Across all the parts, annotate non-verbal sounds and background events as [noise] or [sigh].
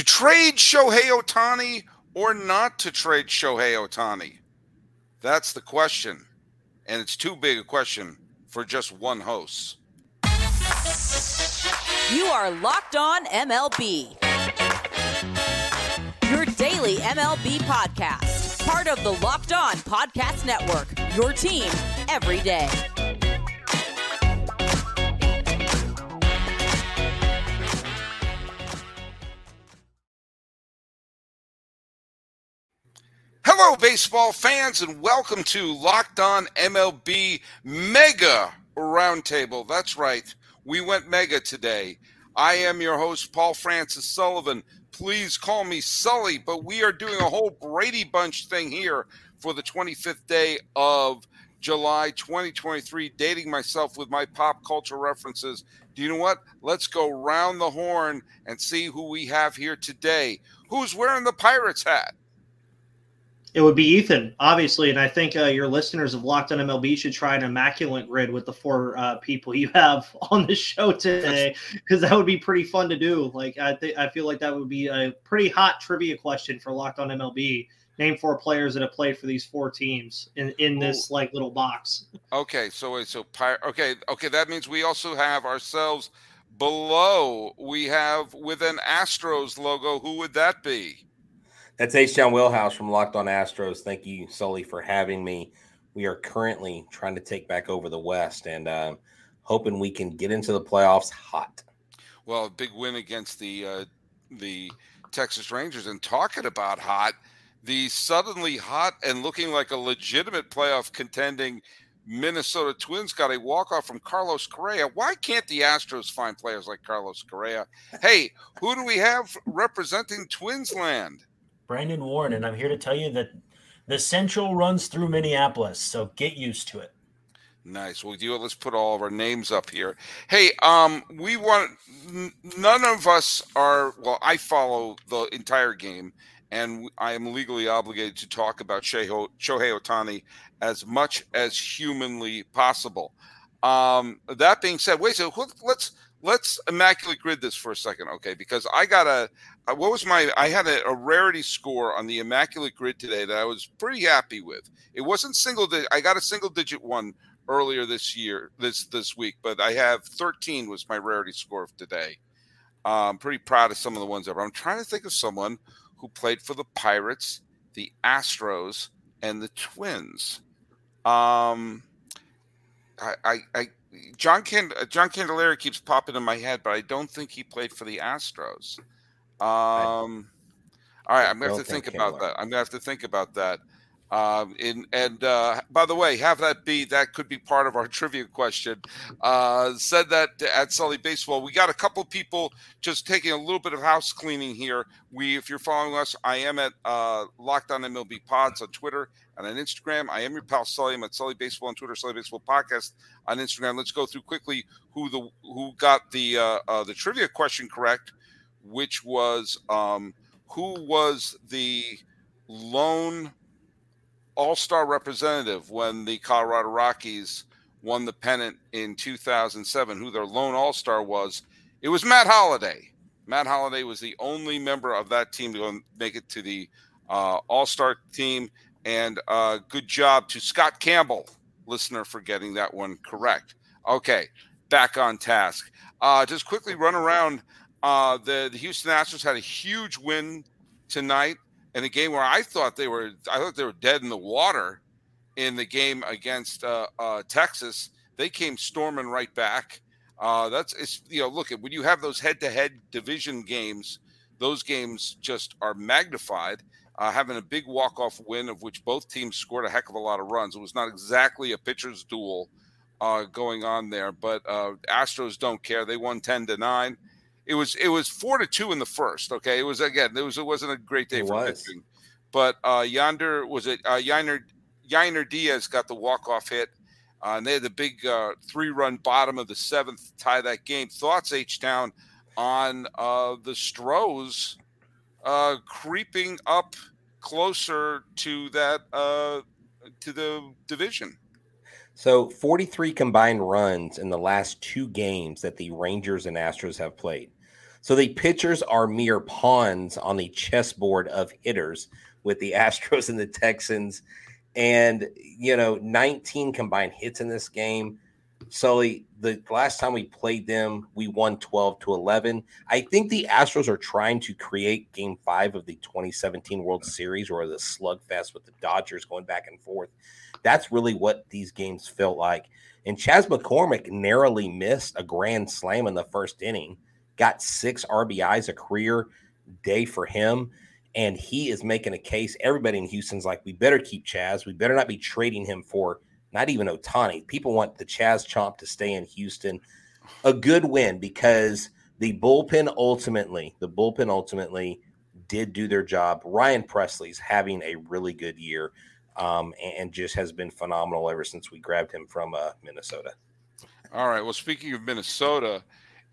to trade Shohei Ohtani or not to trade Shohei Ohtani? That's the question. And it's too big a question for just one host. You are Locked On MLB. Your daily MLB podcast. Part of the Locked On Podcast Network. Your team every day. Hello, baseball fans, and welcome to Locked On MLB Mega Roundtable. That's right, we went mega today. I am your host, Paul Francis Sullivan. Please call me Sully, but we are doing a whole Brady Bunch thing here for the 25th day of July 2023, dating myself with my pop culture references. Do you know what? Let's go round the horn and see who we have here today. Who's wearing the Pirates hat? It would be Ethan, obviously, and I think uh, your listeners of Locked On MLB should try an immaculate grid with the four uh, people you have [laughs] on the show today, [laughs] because that would be pretty fun to do. Like I think I feel like that would be a pretty hot trivia question for Locked On MLB. Name four players that have played for these four teams in, in this Ooh. like little box. Okay, so wait, so okay, okay, that means we also have ourselves below. We have with an Astros logo. Who would that be? That's H Town Wheelhouse from Locked On Astros. Thank you, Sully, for having me. We are currently trying to take back over the West and uh, hoping we can get into the playoffs hot. Well, a big win against the uh, the Texas Rangers, and talking about hot, the suddenly hot and looking like a legitimate playoff contending Minnesota Twins got a walk off from Carlos Correa. Why can't the Astros find players like Carlos Correa? Hey, who do we have representing Twins land? Brandon Warne, and I'm here to tell you that the Central runs through Minneapolis, so get used to it. Nice. Well, you let's put all of our names up here. Hey, um, we want none of us are. Well, I follow the entire game, and I am legally obligated to talk about Shohei Ohtani as much as humanly possible. Um, that being said, wait. So let's let's immaculate grid this for a second, okay? Because I got a uh, what was my I had a, a, rarity score on the immaculate grid today that I was pretty happy with. It wasn't single. I got a single digit one earlier this year, this this week, but I have 13 was my rarity score of today. I'm pretty proud of some of the ones ever. I'm trying to think of someone who played for the Pirates, the Astros, and the Twins. Um, I, I, I John Cand- John Candelaria keeps popping in my head, but I don't think he played for the Astros. Um, all right, I'm gonna have to think, think about that. I'm gonna have to think about that. Um, in, and uh, by the way, have that be that could be part of our trivia question. Uh, said that at Sully Baseball, we got a couple people just taking a little bit of house cleaning here. We, if you're following us, I am at uh, Locked On MLB Pods on Twitter and on Instagram. I am your pal Sully. I'm at Sully Baseball on Twitter, Sully Baseball Podcast on Instagram. Let's go through quickly who the who got the uh, uh, the trivia question correct, which was um, who was the lone all star representative when the Colorado Rockies won the pennant in 2007, who their lone all star was. It was Matt Holliday. Matt Holliday was the only member of that team to make it to the uh, all star team. And uh, good job to Scott Campbell, listener, for getting that one correct. Okay, back on task. Uh, just quickly run around. Uh, the, the Houston Astros had a huge win tonight in the game where I thought they were I thought they were dead in the water in the game against uh, uh, Texas. They came storming right back. Uh, that's it's you know look at when you have those head-to-head division games, those games just are magnified. Uh, having a big walk-off win of which both teams scored a heck of a lot of runs. It was not exactly a pitcher's duel uh, going on there, but uh, Astros don't care. They won ten to nine it was it was four to two in the first. Okay, it was again it was it wasn't a great day it for was. pitching, but uh, Yonder was it uh, Yainer Yainer Diaz got the walk off hit, uh, and they had the big uh, three run bottom of the seventh tie that game. Thoughts H Town on uh, the Stros uh, creeping up closer to that uh, to the division. So 43 combined runs in the last two games that the Rangers and Astros have played. So the pitchers are mere pawns on the chessboard of hitters with the [laughs] Astros and the Texans. And, you know, 19 combined hits in this game. Sully, the last time we played them, we won 12 to 11. I think the Astros are trying to create game five of the 2017 World Series or the slugfest with the Dodgers going back and forth. That's really what these games felt like. And Chas McCormick narrowly missed a grand slam in the first inning, got six RBIs, a career day for him. And he is making a case. Everybody in Houston's like, we better keep Chas. We better not be trading him for not even Ohtani. People want the Chas Chomp to stay in Houston. A good win because the bullpen ultimately, the bullpen ultimately did do their job. Ryan Pressly's having a really good year um, and just has been phenomenal ever since we grabbed him from uh, Minnesota. All right. Well, speaking of Minnesota,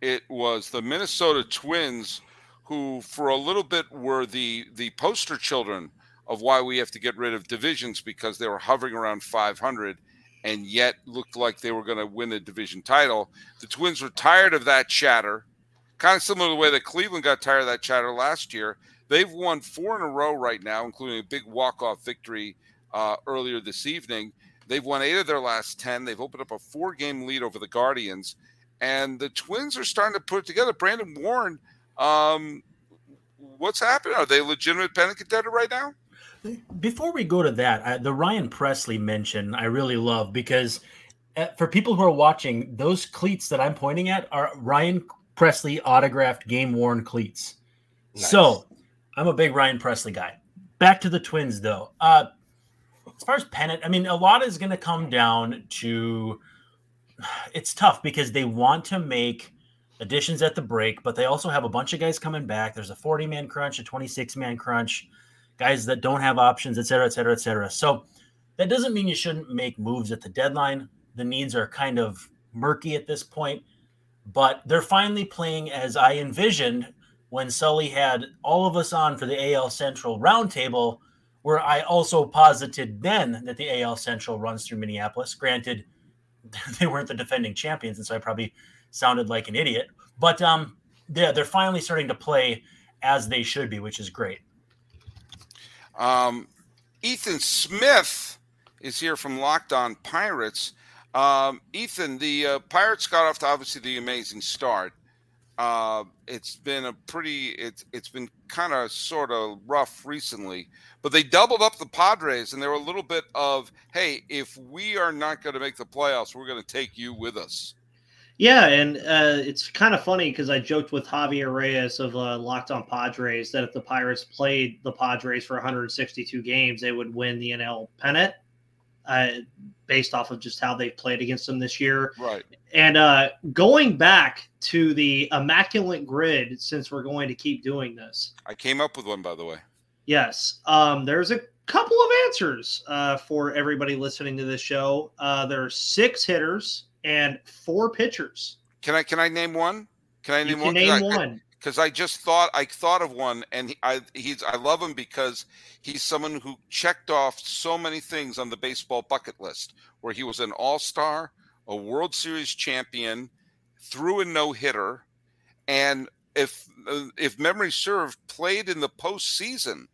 it was the Minnesota Twins who, for a little bit, were the the poster children of why we have to get rid of divisions because they were hovering around 500 and yet looked like they were going to win the division title. The Twins were tired of that chatter, kind of similar to the way that Cleveland got tired of that chatter last year. They've won four in a row right now, including a big walk-off victory uh, earlier this evening. They've won eight of their last 10. They've opened up a four game lead over the Guardians. And the Twins are starting to put it together. Brandon Warne, um, what's happening? Are they legitimate pennant contender right now? Before we go to that, uh, the Ryan Pressly mention I really love because uh, for people who are watching, those cleats that I'm pointing at are Ryan Pressly autographed game worn cleats. Nice. So I'm a big Ryan Pressly guy. Back to the Twins, though. Uh, as far as pennant, I mean, a lot is going to come down to it's tough because they want to make additions at the break, but they also have a bunch of guys coming back. There's a 40 man crunch, a 26 man crunch guys that don't have options, et cetera, et cetera, et cetera. So that doesn't mean you shouldn't make moves at the deadline. The needs are kind of murky at this point, but they're finally playing as I envisioned when Sully had all of us on for the AL Central roundtable, where I also posited then that the AL Central runs through Minneapolis. Granted, [laughs] they weren't the defending champions, and so I probably sounded like an idiot. But um, yeah, they're finally starting to play as they should be, which is great. Um, Ethan Smith is here from Locked On Pirates. Um, Ethan, the uh, Pirates got off to obviously the amazing start. Uh, it's been a pretty, it's it's been kind of sort of rough recently, but they doubled up the Padres, and they were a little bit of, hey, if we are not going to make the playoffs, we're going to take you with us. Yeah, and uh, it's kind of funny because I joked with Javier Reyes of uh, Locked On Padres that if the Pirates played the Padres for 162 games, they would win the NL pennant, uh, based off of just how they played against them this year. Right. And uh, going back to the immaculate grid, since we're going to keep doing this, I came up with one, by the way. Yes, um, there's a couple of answers uh, for everybody listening to this show. Uh, there are six hitters and four pitchers. Can I can I name one? Can I name you one? Name I, one. Because I just thought I thought of one, and he, I he's I love him because he's someone who checked off so many things on the baseball bucket list, where he was an All Star, a World Series champion, threw a no hitter, and if uh, if memory served, played in the postseason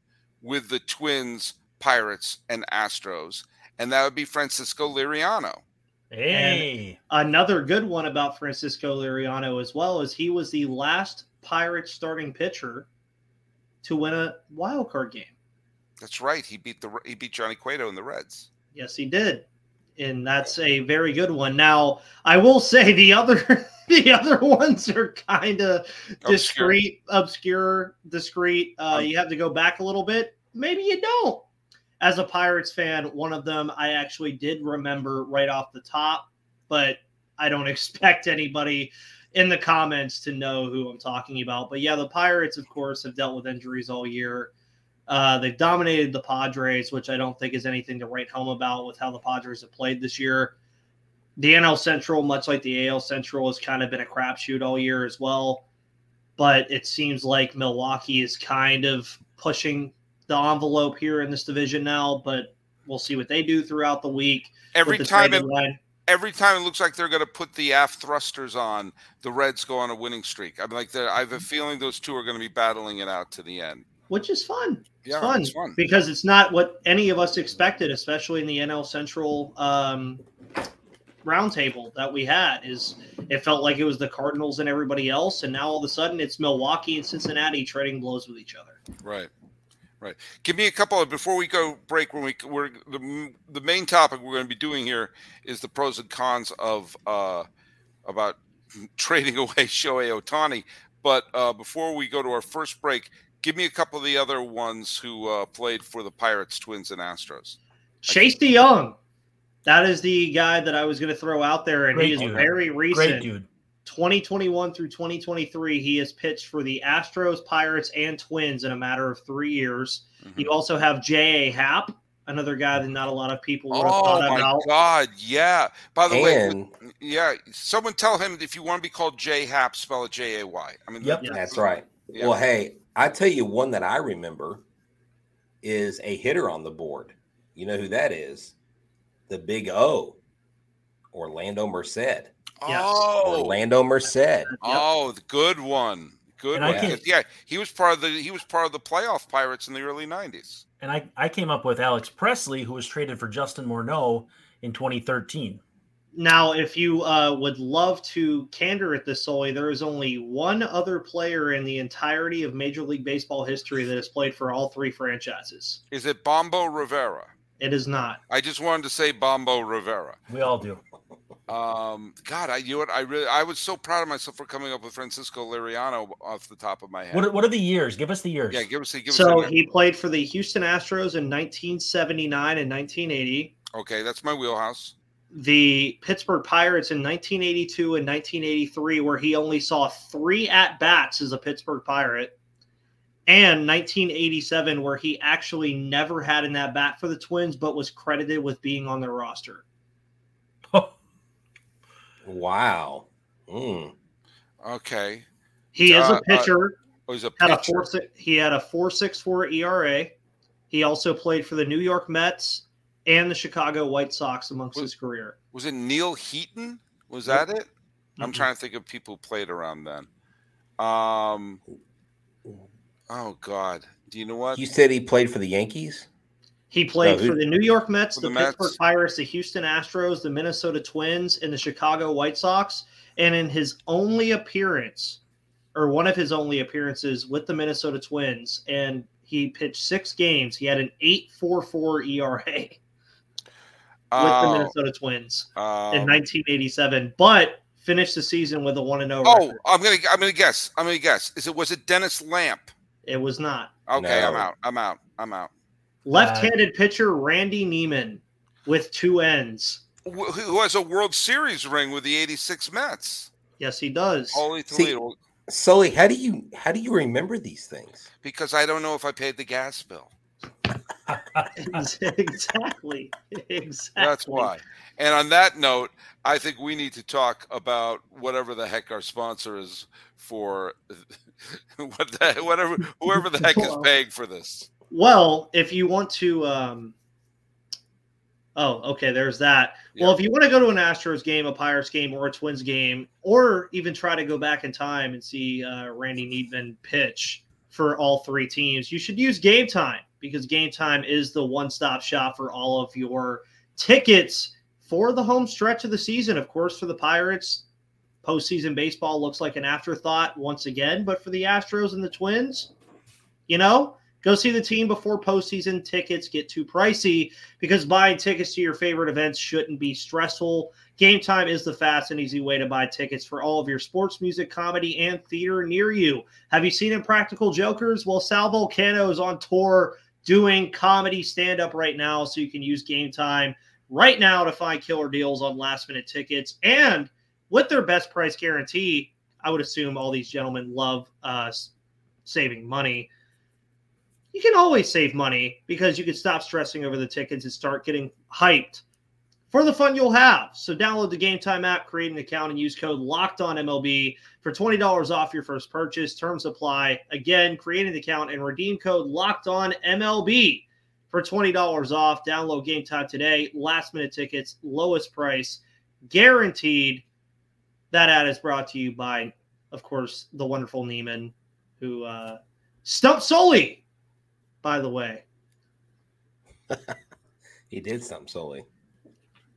with the Twins, Pirates, and Astros, and that would be Francisco Liriano. Hey. And another good one about Francisco Liriano as well is he was the last Pirates starting pitcher to win a wild card game. That's right. He beat the he beat Johnny Cueto in the Reds. Yes, he did. And that's a very good one. Now, I will say the other [laughs] the other ones are kind of discreet, obscure, discreet. Uh, um, you have to go back a little bit. Maybe you don't as a Pirates fan, one of them I actually did remember right off the top, but I don't [laughs] expect anybody in the comments to know who I'm talking about. But yeah, the Pirates, of course, have dealt with injuries all year. Uh, they've dominated the Padres, which I don't think is anything to write home about with how the Padres have played this year. The NL Central, much like the AL Central, has kind of been a crapshoot all year as well. But it seems like Milwaukee is kind of pushing the envelope here in this division now, but we'll see what they do throughout the week. Every time, it, every time it looks like they're going to put the aft thrusters on, the Reds go on a winning streak. I'm like, I have a feeling those two are going to be battling it out to the end. Which is fun. Yeah, it's fun, it's fun. because it's not what any of us expected, especially in the NL Central um, roundtable that we had. Is it felt like it was the Cardinals and everybody else, and now all of a sudden it's Milwaukee and Cincinnati trading blows with each other. Right. Right. Give me a couple of before we go break. When we we're the the main topic we're going to be doing here is the pros and cons of uh about [laughs] trading away Shohei Ohtani. But uh, before we go to our first break, give me a couple of the other ones who uh, played for the Pirates, Twins, and Astros. Chase De Jong, that is the guy that I was going to throw out there, and Great he is dude. very Great recent. dude. 2021 through 2023, he has pitched for the Astros, Pirates, and Twins in a matter of three years. Mhm. You also have J.A. Happ, another guy that not a lot of people would have Oh thought my about. God! Yeah. By the way, yeah. Someone tell him if you want to be called J Hap, spell it J A Y. I mean, Yep. Yeah. that's right. Yeah. Well, hey, I tell you one that I remember is a hitter on the board. You know who that is? The Big O, Orlando Merced. Yes. Oh, Orlando Merced. Oh, the good one. Good And I one. can't- Because, Yeah, he was part of the he was part of the playoff Pirates in the early '90s. And I, I came up with Alex Presley, who was traded for Justin Morneau in 2013. Now, if you uh, would love to candor at this, Sully, there is only one other player in the entirety of Major League Baseball history that has played for all three franchises. Is it Bombo Rivera? It is not. I just wanted to say Bombo Rivera. We all do. Um, God, I you know what I really I was so proud of myself for coming up with Francisco Liriano off the top of my head. What, are- what are the years? Give us the years. yeah, give us a give So us a, he played for the Houston Astros in 1979 and 1980. okay. That's my wheelhouse. the Pittsburgh Pirates in 1982 and 1983, where he only saw three at bats as a Pittsburgh Pirate, and 1987, where he actually never had an at bat for the Twins, but was credited with being on their roster. Wow. Mm. Okay, He is Uh, a pitcher. oh, he's a had a pitcher. four he had a four six four ERA. He also played for the New York Mets and the Chicago White Sox amongst Was- his career. Was it Neal Heaton? Was Yep. that it? I'm Mhm. trying to think of people who played around then. Um. Oh God. Do you know what? You said he played for the Yankees? He played No, who- for the New York Mets, For the, the Pittsburgh Pirates, the Houston Astros, the Minnesota Twins, and the Chicago White Sox. And in his only appearance, or one of his only appearances with the Minnesota Twins, and he pitched six games, he had an 8.44 ERA [laughs] with the Oh, Minnesota Twins um, in 1987, but finished the season with a 1 and 0 Oh, record. I'm gonna I'm gonna guess. I'm gonna guess. Is it was it Dennis Lamp? It was not. Okay, I'm out. I'm out. I'm out. Uh, Left handed pitcher Randy Niemann with two ends. Who who has a World Series ring with the '86 Mets? Yes, he does. Holy See- Sully, how do you how do you remember these things? Because I don't know if I paid the gas bill. exactly. [laughs] Exactly. That's why. And on that note, I think we need to talk about whatever the heck our sponsor is for [laughs] what the, whatever whoever the heck is paying for this. Well, if you want to, um, oh, okay, there's that. Well, if you want to go to an Astros game, a Pirates game, or a Twins game, or even try to go back in time and see uh, Randy Niemann pitch for all three teams, you should use Game Time because Game Time is the one-stop shop for all of your tickets for the home stretch of the season. Of course, for the Pirates, postseason baseball looks like an afterthought once again, but for the Astros and the Twins, you know, go see the team before postseason tickets get too pricey because buying tickets to your favorite events shouldn't be stressful. Game Time is the fast and easy way to buy tickets for all of your sports, music, comedy, and theater near you. Have you seen Impractical Jokers? Well, Sal Vulcano is on tour doing comedy stand up right now, so you can use Game Time right now to find killer deals on last minute tickets. And with their best price guarantee, I would assume all these gentlemen love uh, saving money. You can always save money because you can stop stressing over the tickets and start getting hyped for the fun you'll have. So download the Game Time app, create an account, and use code Locked On MLB for twenty dollars off your first purchase. Terms apply. Again, create an account and redeem code Locked On MLB for twenty dollars off. Download Game Time today. Last minute tickets, lowest price guaranteed. That ad is brought to you by, of course, the wonderful Niemann, who uh, stumped Sully, by the way. [laughs] he did stump Sully.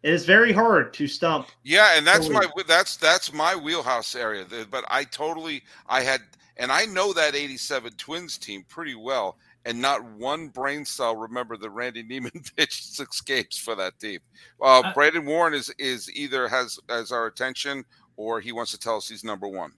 It is very hard to stump. Yeah, and that's my that's that's my wheelhouse area. But I totally I had and I know that 87 Twins team pretty well and not one brain cell remember that Randy Niemann [laughs] pitched six games for that team. Uh, uh, Brandon Warne is is either has has our attention or he wants to tell us he's number one.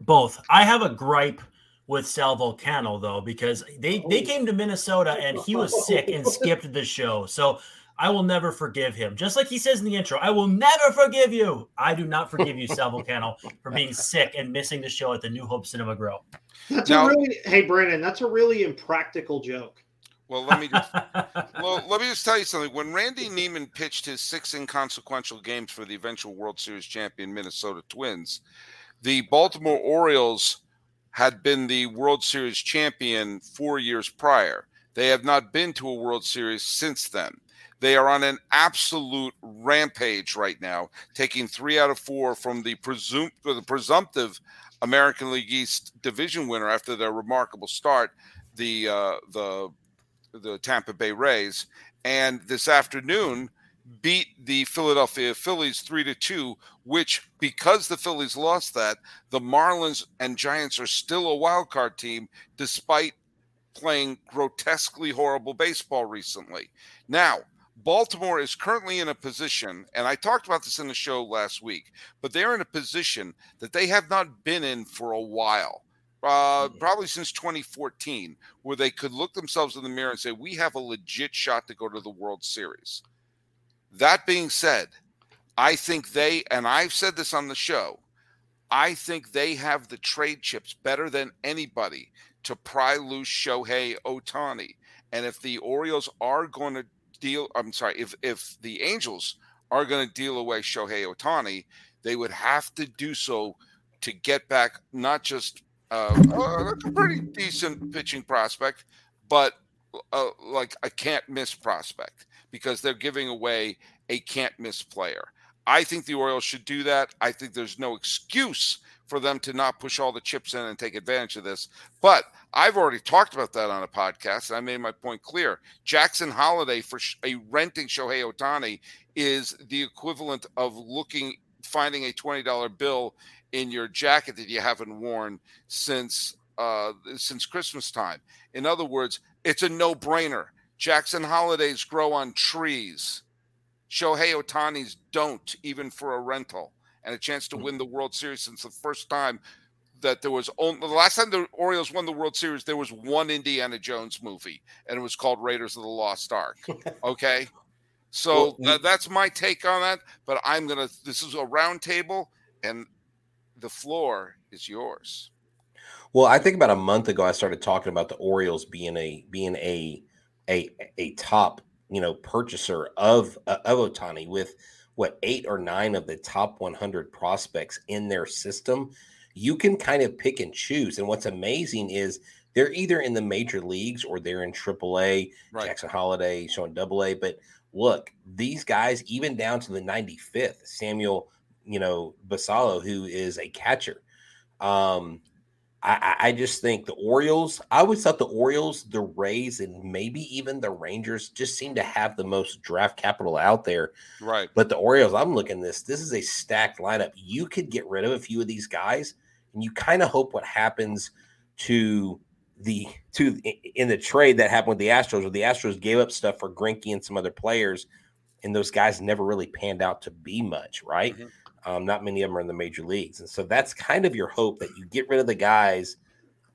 Both. I have a gripe with Sal Vulcano though because they they oh. came to Minnesota and he was sick and [laughs] skipped the show. So I will never forgive him. Just like he says in the intro, I will never forgive you. I do not forgive you, Sal Vulcano, for being sick and missing the show at the New Hope Cinema Grill. That's now, a really hey Brandon, that's a really impractical joke. Well, let me [laughs] just well let me just tell you something. When Randy Niemann pitched his six inconsequential games for the eventual World Series champion Minnesota Twins, the Baltimore Orioles had been the World Series champion four years prior. They have not been to a World Series since then. They are on an absolute rampage right now, taking three out of four from the the presumptive American League East division winner after their remarkable start, the uh, the the Tampa Bay Rays, and this afternoon beat the Philadelphia Phillies three to two. Which, because the Phillies lost that, the Marlins and Giants are still a wild card team, despite playing grotesquely horrible baseball recently. Now, Baltimore is currently in a position, and I talked about this in the show last week, but they're in a position that they have not been in for a while, uh, mm-hmm. probably since 2014, where they could look themselves in the mirror and say, We have a legit shot to go to the World Series. That being said, I think they, and I've said this on the show, I think they have the trade chips better than anybody to pry loose Shohei Ohtani. And if the Orioles are going to deal. I'm sorry, if if the Angels are going to deal away Shohei Ohtani, they would have to do so to get back not just uh, a pretty decent pitching prospect, but uh, like a can't miss prospect because they're giving away a can't miss player. I think the Orioles should do that. I think there's no excuse for them to not push all the chips in and take advantage of this. But I've already talked about that on a podcast, and I made my point clear. Jackson Holliday for a renting Shohei Ohtani is the equivalent of looking, finding a twenty dollar bill in your jacket that you haven't worn since uh, since Christmas time. In other words, it's a no brainer. Jackson Hollidays grow on trees. Shohei Ohtani's don't, even for a rental and a chance to hmm. win the World Series since the first time that there was only the last time the Orioles won the World Series, there was one Indiana Jones movie, and it was called Raiders of the Lost Ark. [laughs] Okay. So well, th- that's my take on that. But I'm gonna. This is a round table, and the floor is yours. Well, I think about a month ago, I started talking about the Orioles being a being a a a top you know purchaser of uh, of Ohtani with what eight or nine of the top 100 prospects in their system, you can kind of pick and choose. And what's amazing is they're either in the major leagues or they're in AAA. Right. Jackson Holliday showing Double A, but look, these guys, even down to the 95th, Samuel, you know, Basallo, who is a catcher. Um, I, I just think the Orioles, I always thought the Orioles, the Rays, and maybe even the Rangers just seem to have the most draft capital out there. Right. But the Orioles, I'm looking this, this is a stacked lineup. You could get rid of a few of these guys, and you kind of hope what happens to the to in the trade that happened with the Astros, where the Astros gave up stuff for Greinke and some other players, and those guys never really panned out to be much, right? Mm-hmm. Um, not many of them are in the major leagues. And so that's kind of your hope that you get rid of the guys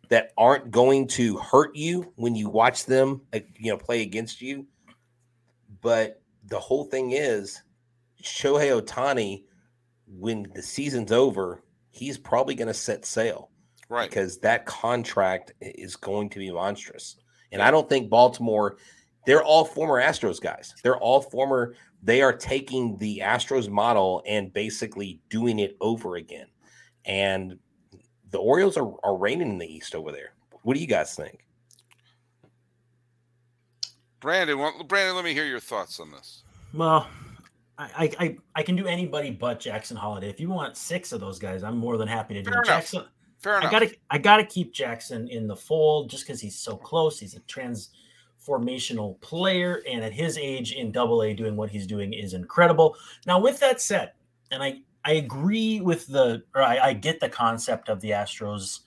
that aren't going to hurt you when you watch them, you know, play against you. But the whole thing is Shohei Ohtani, when the season's over, he's probably going to set sail. Right. Because that contract is going to be monstrous. And I don't think Baltimore, they're all former Astros guys. They're all former they are taking the Astros model and basically doing it over again. And the Orioles are, are reigning in the East over there. What do you guys think? Brandon, Brandon, let me hear your thoughts on this. Well, I, I I can do anybody but Jackson Holliday. If you want six of those guys, I'm more than happy to do Fair it. enough. Jackson. Fair enough. I gotta I gotta keep Jackson in the fold just because he's so close. He's a transformational player, and at his age in Double A, doing what he's doing is incredible. Now, with that said, and I I agree with the or I, I get the concept of the Astros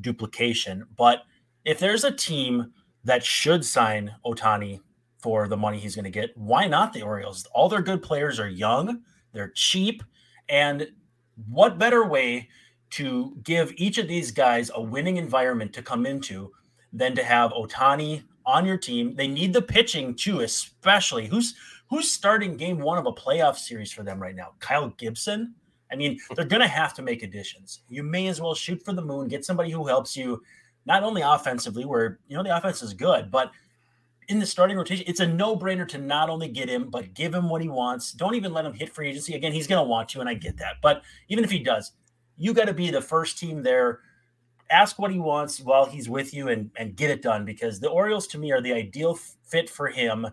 duplication, but if there's a team that should sign Ohtani for the money he's going to get, why not the Orioles? All their good players are young, they're cheap, and what better way to give each of these guys a winning environment to come into than to have Ohtani on your team? They need the pitching too, especially who's who's starting game one of a playoff series for them right now? Kyle Gibson. I mean, they're to have to make additions. You may as well shoot for the moon, get somebody who helps you not only offensively, where you know the offense is good, but in the starting rotation, it's a no-brainer to not only get him, but give him what he wants. Don't even let him hit free agency. Again, he's to want to, and I get that. But even if he does, you got to be the first team there. Ask what he wants while he's with you, and and get it done. Because the Orioles, to me, are the ideal fit for him,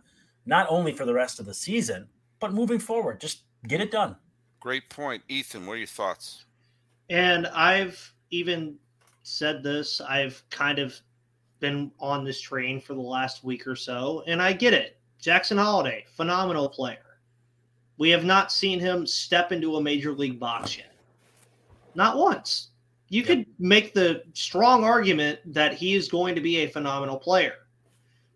not only for the rest of the season, but moving forward. Just get it done. Great point, Ethan. What are your thoughts? And I've even said this. I've kind of been on this train for the last week or so, and I get it. Jackson Holliday, phenomenal player. We have not seen him step into a major league box yet. Not once. You could make the strong argument that he is going to be a phenomenal player.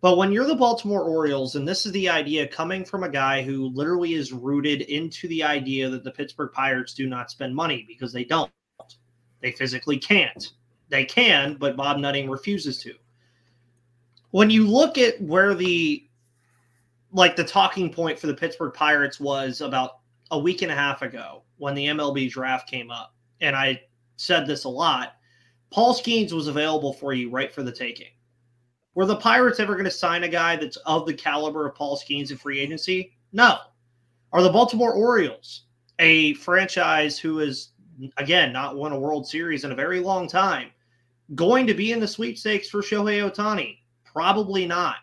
But when you're the Baltimore Orioles, and this is the idea coming from a guy who literally is rooted into the idea that the Pittsburgh Pirates do not spend money because they don't. They physically can't. They can, but Bob Nutting refuses to. When you look at where the like the talking point for the Pittsburgh Pirates was about a week and a half ago when the MLB draft came up, and I said this a lot, Paul Skenes was available for you right for the taking. Were the Pirates ever going to sign a guy that's of the caliber of Paul Skenes in free agency? No. Are the Baltimore Orioles a franchise who is, again, not won a World Series in a very long time, going to be in the sweepstakes for Shohei Ohtani? Probably not.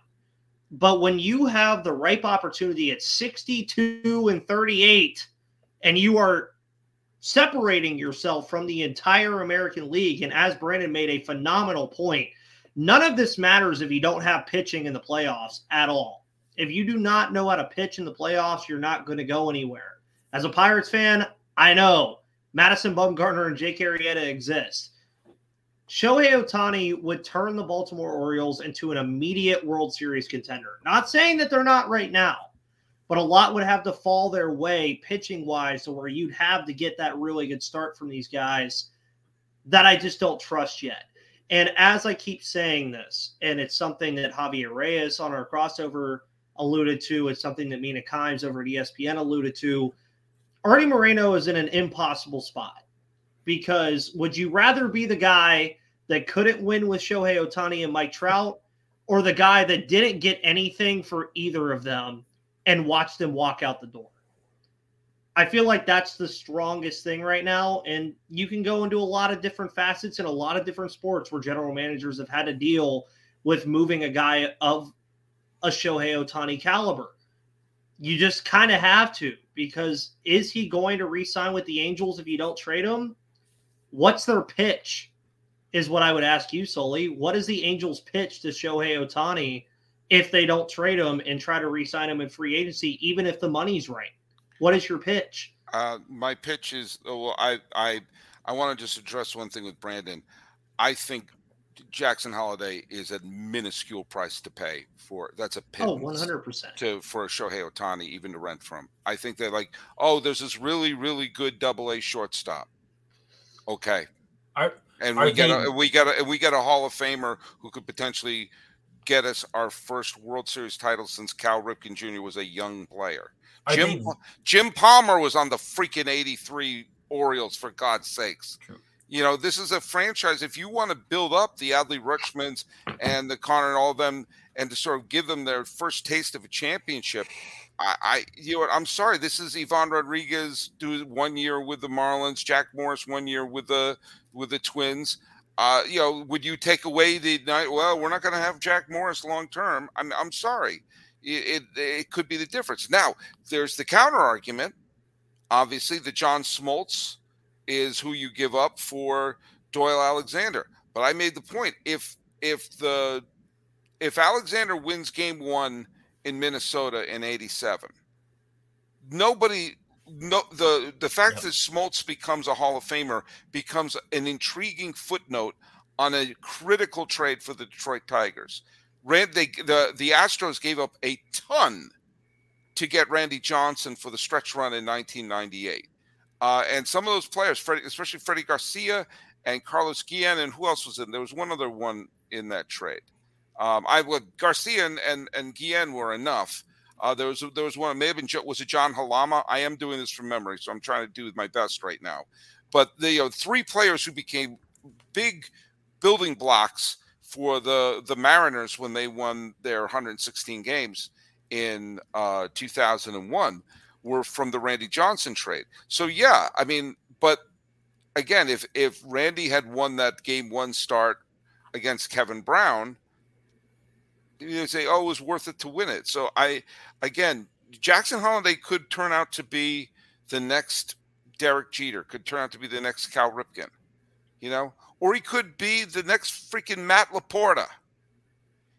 But when you have the ripe opportunity at 62 and 38, and you are separating yourself from the entire American League, and as Brandon made a phenomenal point, None of this matters if you don't have pitching in the playoffs at all. If you do not know how to pitch in the playoffs, you're not going to go anywhere. As a Pirates fan, I know Madison Bumgarner and Jake Arrieta exist. Shohei Ohtani would turn the Baltimore Orioles into an immediate World Series contender. Not saying that they're not right now, but a lot would have to fall their way pitching wise to where you'd have to get that really good start from these guys that I just don't trust yet. And as I keep saying this, and it's something that Javier Reyes on our crossover alluded to, it's something that Mina Kimes over at ESPN alluded to. Arte Moreno is in an impossible spot because would you rather be the guy that couldn't win with Shohei Ohtani and Mike Trout, or the guy that didn't get anything for either of them and watch them walk out the door? I feel like that's the strongest thing right now. And you can go into a lot of different facets in a lot of different sports where general managers have had to deal with moving a guy of a Shohei Ohtani caliber. You just kind of have to because is he going to re sign with the Angels if you don't trade him? What's their pitch? Is what I would ask you, Sully. What is the Angels' pitch to Shohei Ohtani if they don't trade him and try to re sign him in free agency, even if the money's right? What is your pitch? Uh, my pitch is oh, well, I I I want to just address one thing with Brandon. I think Jackson Holliday is a minuscule price to pay for. That's a Oh, pittance 100%. to for Shohei Ohtani even to rent from. I think they're like, oh, there's this really really good Double A shortstop. Okay, Are, and Are we get they- a we got a we got a Hall of Famer who could potentially get us our first World Series title since Cal Ripken Jr. was a young player. Jim Jim Palmer was on the freaking 83 Orioles for God's sakes. True. You know, this is a franchise. If you want to build up the Adley Rutschmans and the Connor and all of them and to sort of give them their first taste of a championship, I, I you know what, I'm sorry. This is Ivan Rodriguez do one year with the Marlins, Jack Morris one year with the with the Twins. Uh, you know, would you take away the night? Well, we're not going to have Jack Morris long term. I'm I'm sorry. it, it, it could be the difference. Now, there's the counter argument. Obviously, the John Smoltz is who you give up for Doyle Alexander. But I made the point if if the if Alexander wins game one in Minnesota in '87, nobody no the the fact yep. that Smoltz becomes a Hall of Famer becomes an intriguing footnote on a critical trade for the Detroit Tigers. Rand, they, the the Astros gave up a ton to get Randy Johnson for the stretch run in 1998, uh, and some of those players, Freddie, especially Freddie Garcia and Carlos Guillen, and who else was in? There was one other one in that trade. Um, I would Garcia and and, and Guillen were enough. Uh, there was there was one. May have been was it John Halama? I am doing this from memory, so I'm trying to do my best right now. But the you know, three players who became big building blocks for the the Mariners when they won their 116 games in uh, 2001 were from the Randy Johnson trade. So yeah, I mean, but again, if if Randy had won that game one start against Kevin Brown, you say, "Oh, it was worth it to win it." So I, again, Jackson Holliday could turn out to be the next Derek Jeter, could turn out to be the next Cal Ripken, you know, or he could be the next freaking Matt LaPorta.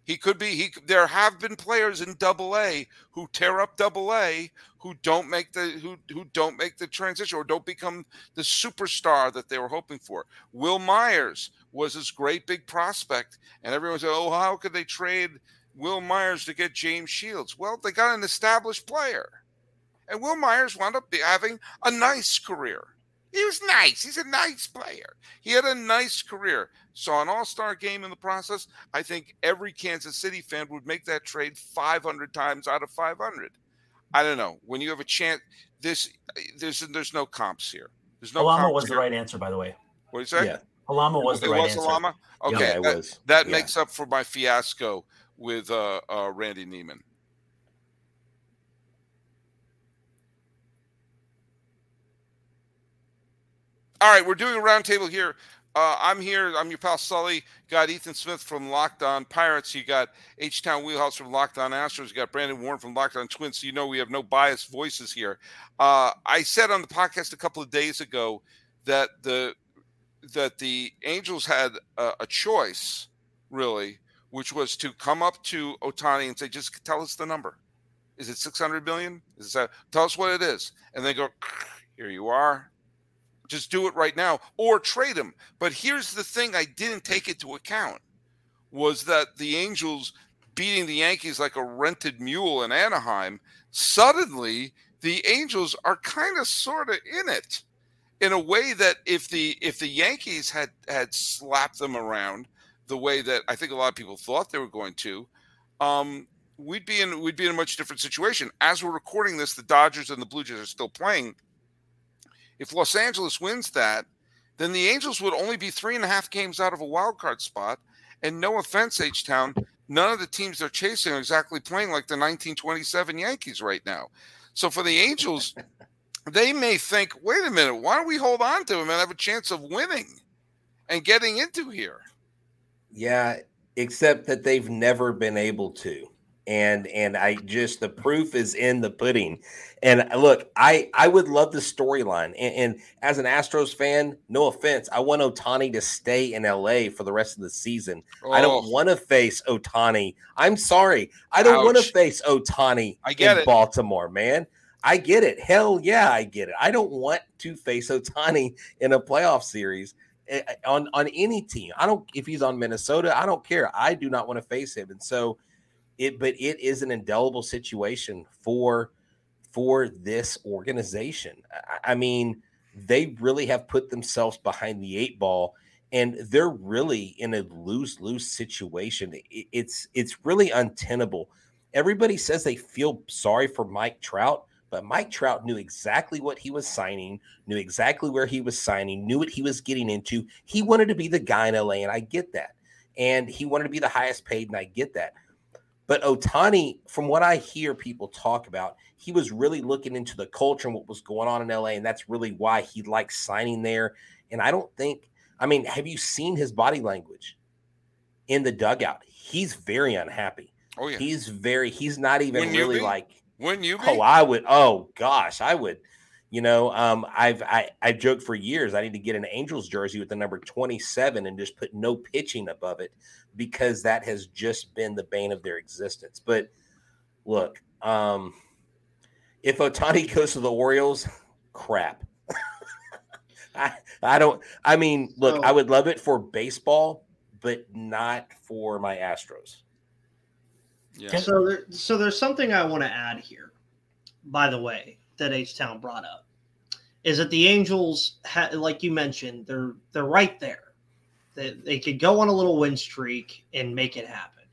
He could be. He there have been players in Double A who tear up Double A who don't make the who who don't make the transition or don't become the superstar that they were hoping for. Wil Myers was this great big prospect, and everyone said, "Oh, how could they trade Wil Myers to get James Shields?" Well, they got an established player, and Wil Myers wound up having a nice career. He was nice. He's a nice player. He had a nice career. Saw an all star game in the process. I think every Kansas City fan would make that trade 500 times out of 500. I don't know. When you have a chance, this there's there's no comps here. There's no. Halama was here. the right answer, by the way. What did you say? Yeah, Halama was the it right was answer. Okay, yeah, that, was. that yeah. makes up for my fiasco with uh, uh, Randy Niemann. All right, we're doing a roundtable here. Uh, I'm here. I'm your pal Sully. Got Ethan Smith from Locked On Pirates. You got H Town Wheelhouse from Locked On Astros. You got Brandon Warne from Locked On Twins. So you know we have no biased voices here. Uh, I said on the podcast a couple of days ago that the that the Angels had a, a choice, really, which was to come up to Ohtani and say, "Just tell us the number. Is it 600 million? Is that tell us what it is?" And they go, "Here you are." Just do it right now or trade him. But here's the thing I didn't take into account was that the Angels beating the Yankees like a rented mule in Anaheim, suddenly the Angels are kind of sort of in it in a way that if the if the Yankees had had slapped them around the way that I think a lot of people thought they were going to, um, we'd be in we'd be in a much different situation. As we're recording this, the Dodgers and the Blue Jays are still playing. If Los Angeles wins that, then the Angels would only be three and a half games out of a wild card spot. And no offense, H Town, none of the teams they're chasing are exactly playing like the 1927 Yankees right now. So for the Angels, [laughs] they may think, wait a minute, why don't we hold on to him and have a chance of winning and getting into here? Yeah, except that they've never been able to and and I just the proof is in the pudding. And look, I I would love the storyline. And, and, as an Astros fan, no offense, I want Ohtani to stay in LA for the rest of the season. Oh. I don't oh. want to face Ohtani. I'm sorry, I don't want to face Ohtani I get in it. Baltimore, man. I get it. Hell yeah, I get it. I don't want to face Ohtani in a playoff series eh, eh, on on any team. I don't if he's on Minnesota, I don't care. I do not want to face him. And so it but it is an indelible situation for for this organization. I, I mean, they really have put themselves behind the eight ball and they're really in a lose-lose situation. It's it's really untenable. Everybody says they feel sorry for Mike Trout, but Mike Trout knew exactly what he was signing, knew exactly where he was signing, knew what he was getting into. He wanted to be the guy in LA, and I get that. And he wanted to be the highest paid, and I get that. But Ohtani, from what I hear people talk about, he was really looking into the culture and what was going on in LA. And that's really why he likes signing there. And I don't think, I mean, have you seen his body language in the dugout? He's very unhappy. Oh yeah. He's very. He's not even Wouldn't really like. Wouldn't you be? Oh, I would. Oh gosh, I would. You know, um, I've I I joked for years. I need to get an Angels jersey with the number twenty seven and just put no pitching above it because that has just been the bane of their existence. But look, um, if Ohtani [laughs] goes to the Orioles, crap. [laughs] I I don't. I mean, look, So- I would love it for baseball, but not for my Astros. yeah. So, there, so there's something I want to add here. By the way, that H Town brought up is that the Angels, ha- like you mentioned, they're they're right there. They, they could go on a little win streak and make it happen.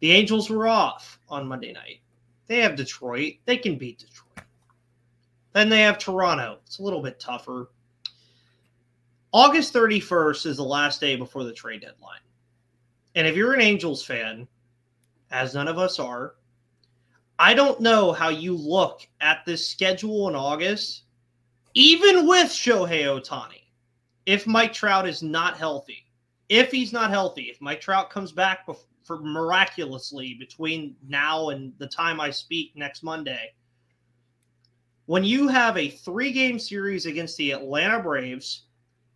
The Angels were off on Monday night. They have Detroit. They can beat Detroit. Then they have Toronto. It's a little bit tougher. August 31st is the last day before the trade deadline. And if you're an Angels fan, as none of us are, I don't know how you look at this schedule in August, even with Shohei Ohtani, if Mike Trout is not healthy. If he's not healthy, if Mike Trout comes back bef- for miraculously between now and the time I speak next Monday, when you have a three game series against the Atlanta Braves,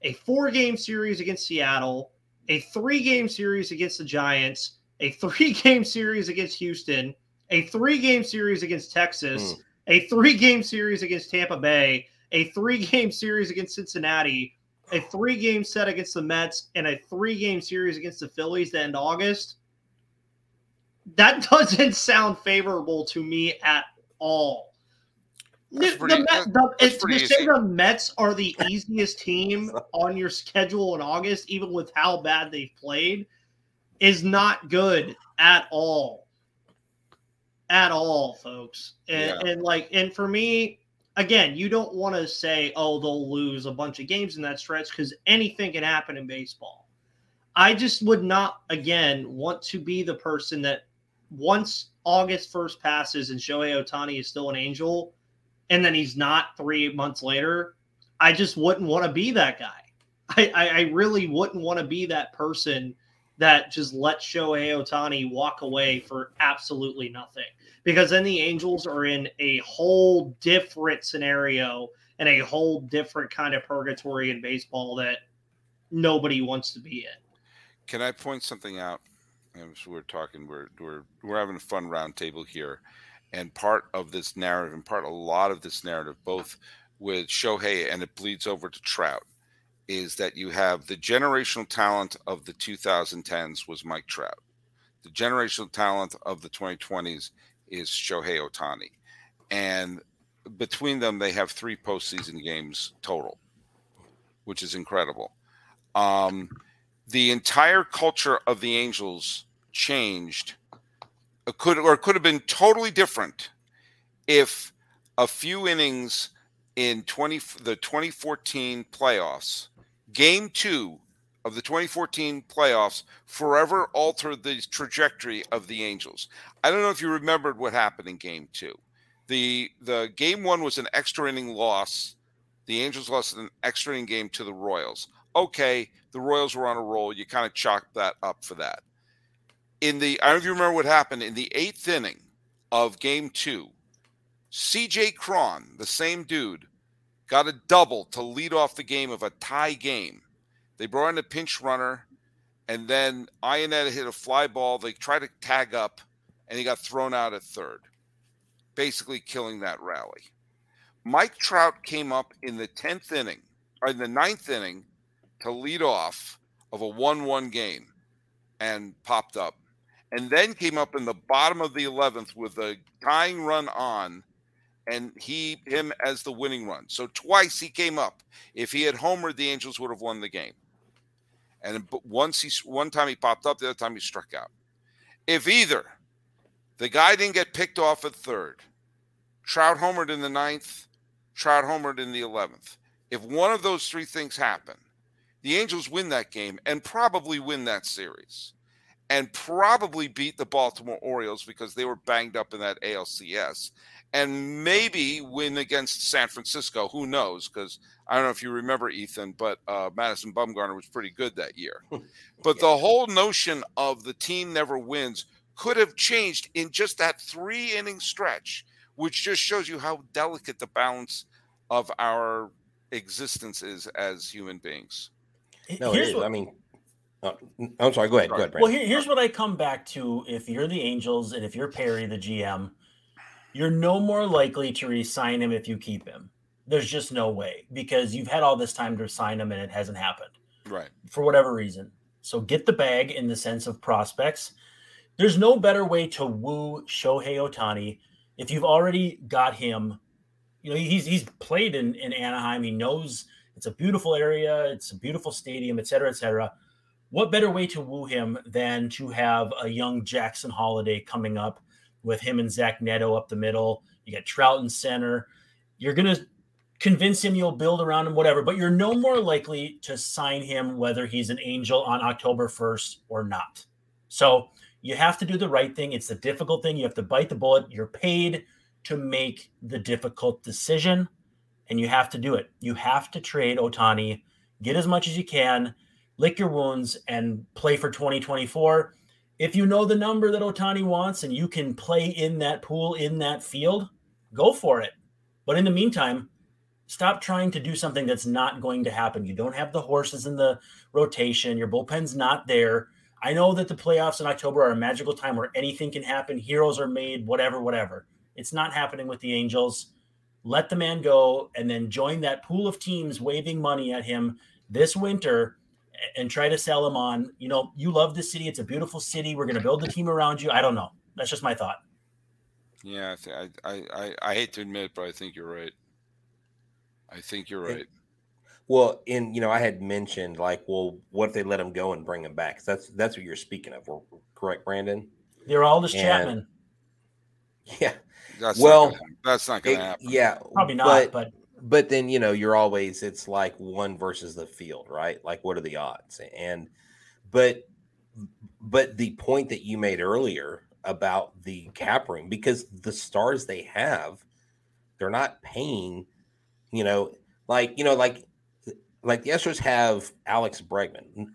a four game series against Seattle, a three game series against the Giants, a three game series against Houston, a three game series against Texas, Hmm. a three game series against Tampa Bay, a three game series against Cincinnati, a three game set against the Mets, and a three game series against the Phillies to end August. That [laughs] doesn't sound favorable to me at all. That's The- pretty- the, Met- the- that's it's- pretty say easy. the Mets are the [laughs] easiest team on your schedule in August, even with how bad they've played, is not good at all. At all, folks. And, and like, and for me, again, you don't want to say, oh, they'll lose a bunch of games in that stretch because anything can happen in baseball. I just would not, again, want to be the person that once August 1st passes and Shohei Ohtani is still an angel and then he's not three months later, I just wouldn't want to be that guy. I, I, I really wouldn't want to be that person that just let Shohei Ohtani walk away for absolutely nothing. Because then the Angels are in a whole different scenario and a whole different kind of purgatory in baseball that nobody wants to be in. Can I point something out? As we're talking, we're we're we're having a fun roundtable here, and part of this narrative, and part a lot of this narrative, both with Shohei and it bleeds over to Trout, is that you have the generational talent of the 2010s was Mike Trout, the generational talent of the 2020s is Shohei Ohtani, and between them they have three postseason games total, which is incredible. Um, the entire culture of the Angels changed. Could or could have been totally different if a few innings in 20 the 2014 playoffs, game 2 of the 2014 playoffs forever altered the trajectory of the Angels. I don't know if you remembered what happened in game 2. The the game 1 was an extra inning loss. The Angels lost an extra inning game to the Royals. Okay, the Royals were on a roll. You kind of chalked that up for that. In the, I don't know if you remember what happened in the eighth inning of game two. CJ Cron, the same dude, got a double to lead off the game of a tie game. They brought in a pinch runner, and then Iannetta hit a fly ball. They tried to tag up, and he got thrown out at third, basically killing that rally. Mike Trout came up in the 10th inning, or in the ninth inning, to lead off of a 1 1 game and popped up. And then came up in the bottom of the 11th with a tying run on and he him as the winning run. So twice he came up. If he had homered, the Angels would have won the game. And once he one time he popped up, the other time he struck out. If either the guy didn't get picked off at third, Trout homered in the ninth, Trout homered in the 11th. If one of those three things happen, the Angels win that game and probably win that series and probably beat the Baltimore Orioles because they were banged up in that ALCS and maybe win against San Francisco. Who knows? Because I don't know if you remember, Ethan, but uh, Madison Bumgarner was pretty good that year. [laughs] but the whole notion of the team never wins could have changed in just that three inning stretch, which just shows you how delicate the balance of our existence is as human beings. No, it is. What, I mean, uh, I'm sorry. Go ahead. Go ahead. Brandon. Well, here, here's what I come back to: if you're the Angels and if you're Perry, the GM, you're no more likely to resign him if you keep him. There's just no way because you've had all this time to sign him and it hasn't happened. Right. For whatever reason. So get the bag in the sense of prospects. There's no better way to woo Shohei Ohtani if you've already got him. You know, he's he's played in, in Anaheim. He knows it's a beautiful area, it's a beautiful stadium, et cetera, et cetera. What better way to woo him than to have a young Jackson Holliday coming up with him and Zach Neto up the middle? You got Trout in center. You're gonna convince him you'll build around him, whatever, but you're no more likely to sign him whether he's an angel on October 1st or not. So you have to do the right thing. It's the difficult thing. You have to bite the bullet. You're paid to make the difficult decision, and you have to do it. You have to trade Ohtani, get as much as you can, lick your wounds, and play for 2024. If you know the number that Ohtani wants and you can play in that pool, in that field, go for it. But in the meantime, stop trying to do something that's not going to happen. You don't have the horses in the rotation. Your bullpen's not there. I know that the playoffs in October are a magical time where anything can happen. Heroes are made, whatever, whatever. It's not happening with the Angels. Let the man go and then join that pool of teams waving money at him this winter and try to sell him on. You know, you love the city. It's a beautiful city. We're going to build the team around you. I don't know. That's just my thought. Yeah, I, I, I, I hate to admit, but I think you're right. I think you're right. Well, and you know, I had mentioned like, well, what if they let him go and bring him back? That's that's what you're speaking of, correct, Brandon? They're all this Chapman. [laughs] Yeah. That's well, not gonna, that's not going to happen. Yeah, probably not. But, but but then you know, you're always it's like one versus the field, right? Like, what are the odds? And but but the point that you made earlier about the cap room, because the stars they have, they're not paying you know, like you know, like like the Astros have Alex Bregman.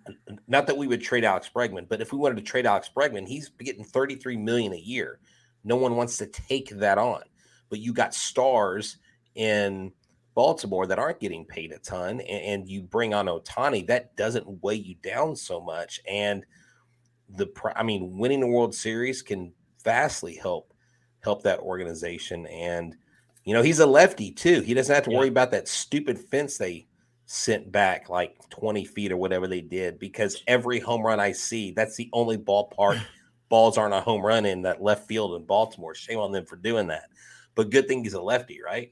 Not that we would trade Alex Bregman, but if we wanted to trade Alex Bregman, he's getting 33 million a year. No one wants to take that on. But you got stars in Baltimore that aren't getting paid a ton, and, and you bring on Ohtani, that doesn't weigh you down so much. And the I mean, winning the World Series can vastly help help that organization. And you know, he's a lefty too. He doesn't have to yeah. worry about that stupid fence they sent back like 20 feet or whatever they did because every home run I see, that's the only ballpark [laughs] balls aren't a home run in that left field in Baltimore. Shame on them for doing that. But good thing he's a lefty, right?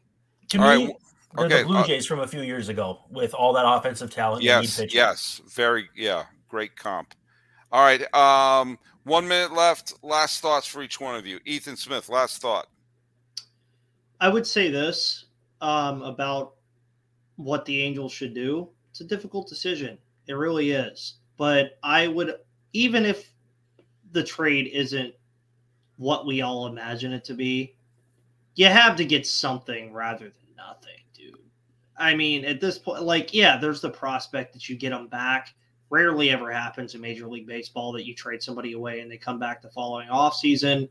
To all me, right. They're okay. the Blue uh Jays uh, from a few years ago with all that offensive talent. Yes, yes, very, yeah, great comp. All right, um, one minute left. Last thoughts for each one of you. Ethan Smith, last thought. I would say this um, about what the Angels should do. It's a difficult decision. It really is. But I would, even if the trade isn't what we all imagine it to be, you have to get something rather than nothing, dude. I mean, at this point, like, yeah, there's the prospect that you get them back. Rarely ever happens in Major League Baseball that you trade somebody away and they come back the following offseason.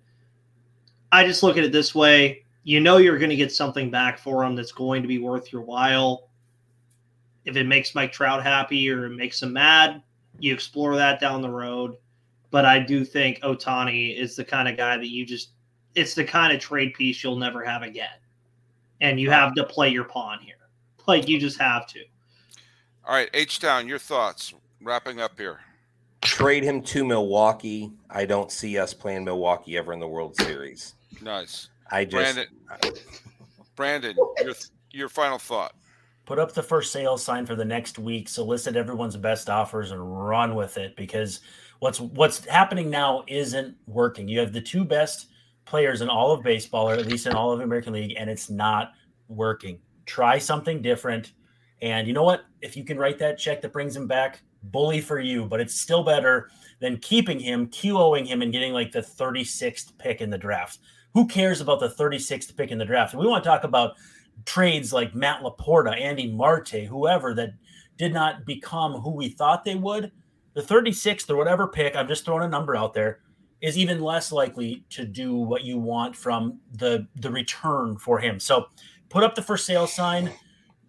I just look at it this way you know you're going to get something back for them that's going to be worth your while. If it makes Mike Trout happy or it makes him mad, you explore that down the road. But I do think Ohtani is the kind of guy that you just, it's the kind of trade piece you'll never have again. And you have to play your pawn here. Like you just have to. All right, H Town, your thoughts wrapping up here. Trade him to Milwaukee. I don't see us playing Milwaukee ever in the World Series. Nice. I just Brandon, Brandon your your final thought. Put up the first sale sign for the next week, solicit everyone's best offers, and run with it because what's what's happening now isn't working. You have the two best players in all of baseball, or at least in all of American League, and it's not working. Try something different. And you know what? If you can write that check that brings him back, bully for you, but it's still better than keeping him, QOing him, and getting like the 36th pick in the draft who cares about the 36th pick in the draft? We want to talk about trades like Matt LaPorta, Andy Marte, whoever that did not become who we thought they would. The 36th or whatever pick, I'm just throwing a number out there. is even less likely to do what you want from the the return for him. So put up the for sale sign,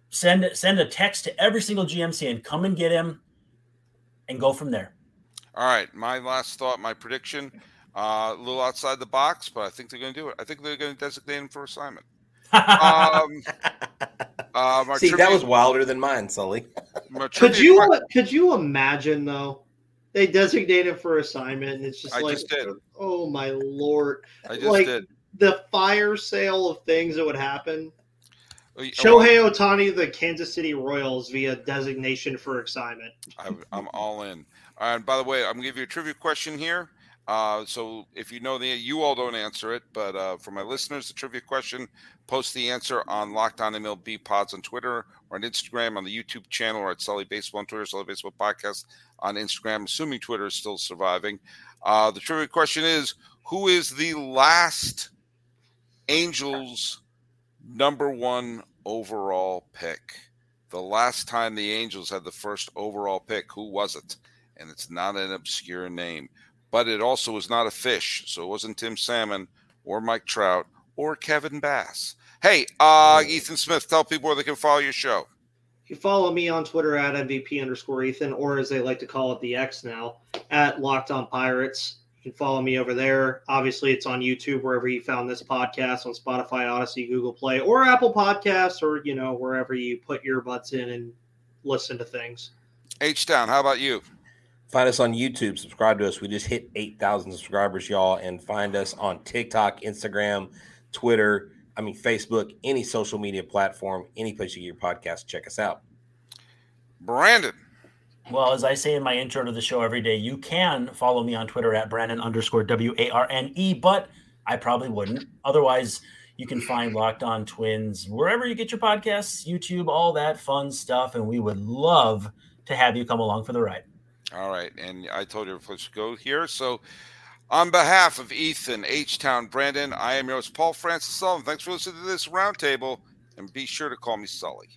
send send a text to every single GM saying come and get him, and go from there. All right, my last thought, my prediction, uh, a little outside the box, but I think they're going to do it. I think they're going to designate him for assignment. Um, [laughs] uh, my See, that was wilder than mine, Sully. Could you que- could you imagine though? They designate him for assignment, and it's just I like, just did. oh my lord, I just like- did. the fire sale of things that would happen. Oh, Shohei Ohtani, the Kansas City Royals, via designation for assignment. I, I'm all in. And by the way, I'm gonna give you a trivia question here. Uh, so if you know the, you all don't answer it, but uh, for my listeners, the trivia question, post the answer on Locked On MLB Pods on Twitter or on Instagram, on the YouTube channel, or at Sully Baseball on Twitter, Sully Baseball Podcast on Instagram, assuming Twitter is still surviving. Uh, the trivia question is: Who is the last Angels number one overall pick? The last time the Angels had the first overall pick, who was it? And it's not an obscure name, but it also was not a fish. So it wasn't Tim Salmon or Mike Trout or Kevin Bass. Hey, uh, Ethan Smith, tell people where they can follow your show. You follow me on Twitter at MVP underscore Ethan, or as they like to call it, the X now, at Locked On Pirates. You can follow me over there. Obviously, it's on YouTube, wherever you found this podcast, on Spotify, Audacy, Google Play, or Apple Podcasts, or, you know, wherever you put your butts in and listen to things. H Town, how about you? Find us on YouTube. Subscribe to us. We just hit 8,000 subscribers, y'all. And find us on TikTok, Instagram, Twitter, I mean, Facebook, any social media platform, any place you get your podcast. Check us out. Brandon. Well, as I say in my intro to the show every day, you can follow me on Twitter at Brandon underscore W A R N E, but I probably wouldn't. Otherwise, you can find Locked On Twins wherever you get your podcasts, YouTube, all that fun stuff. And we would love to have you come along for the ride. All right. And I told you let's go here. So on behalf of Ethan, H Town, Brandon, I am yours, Paul Francis Sullivan. Thanks for listening to this roundtable. And be sure to call me Sully.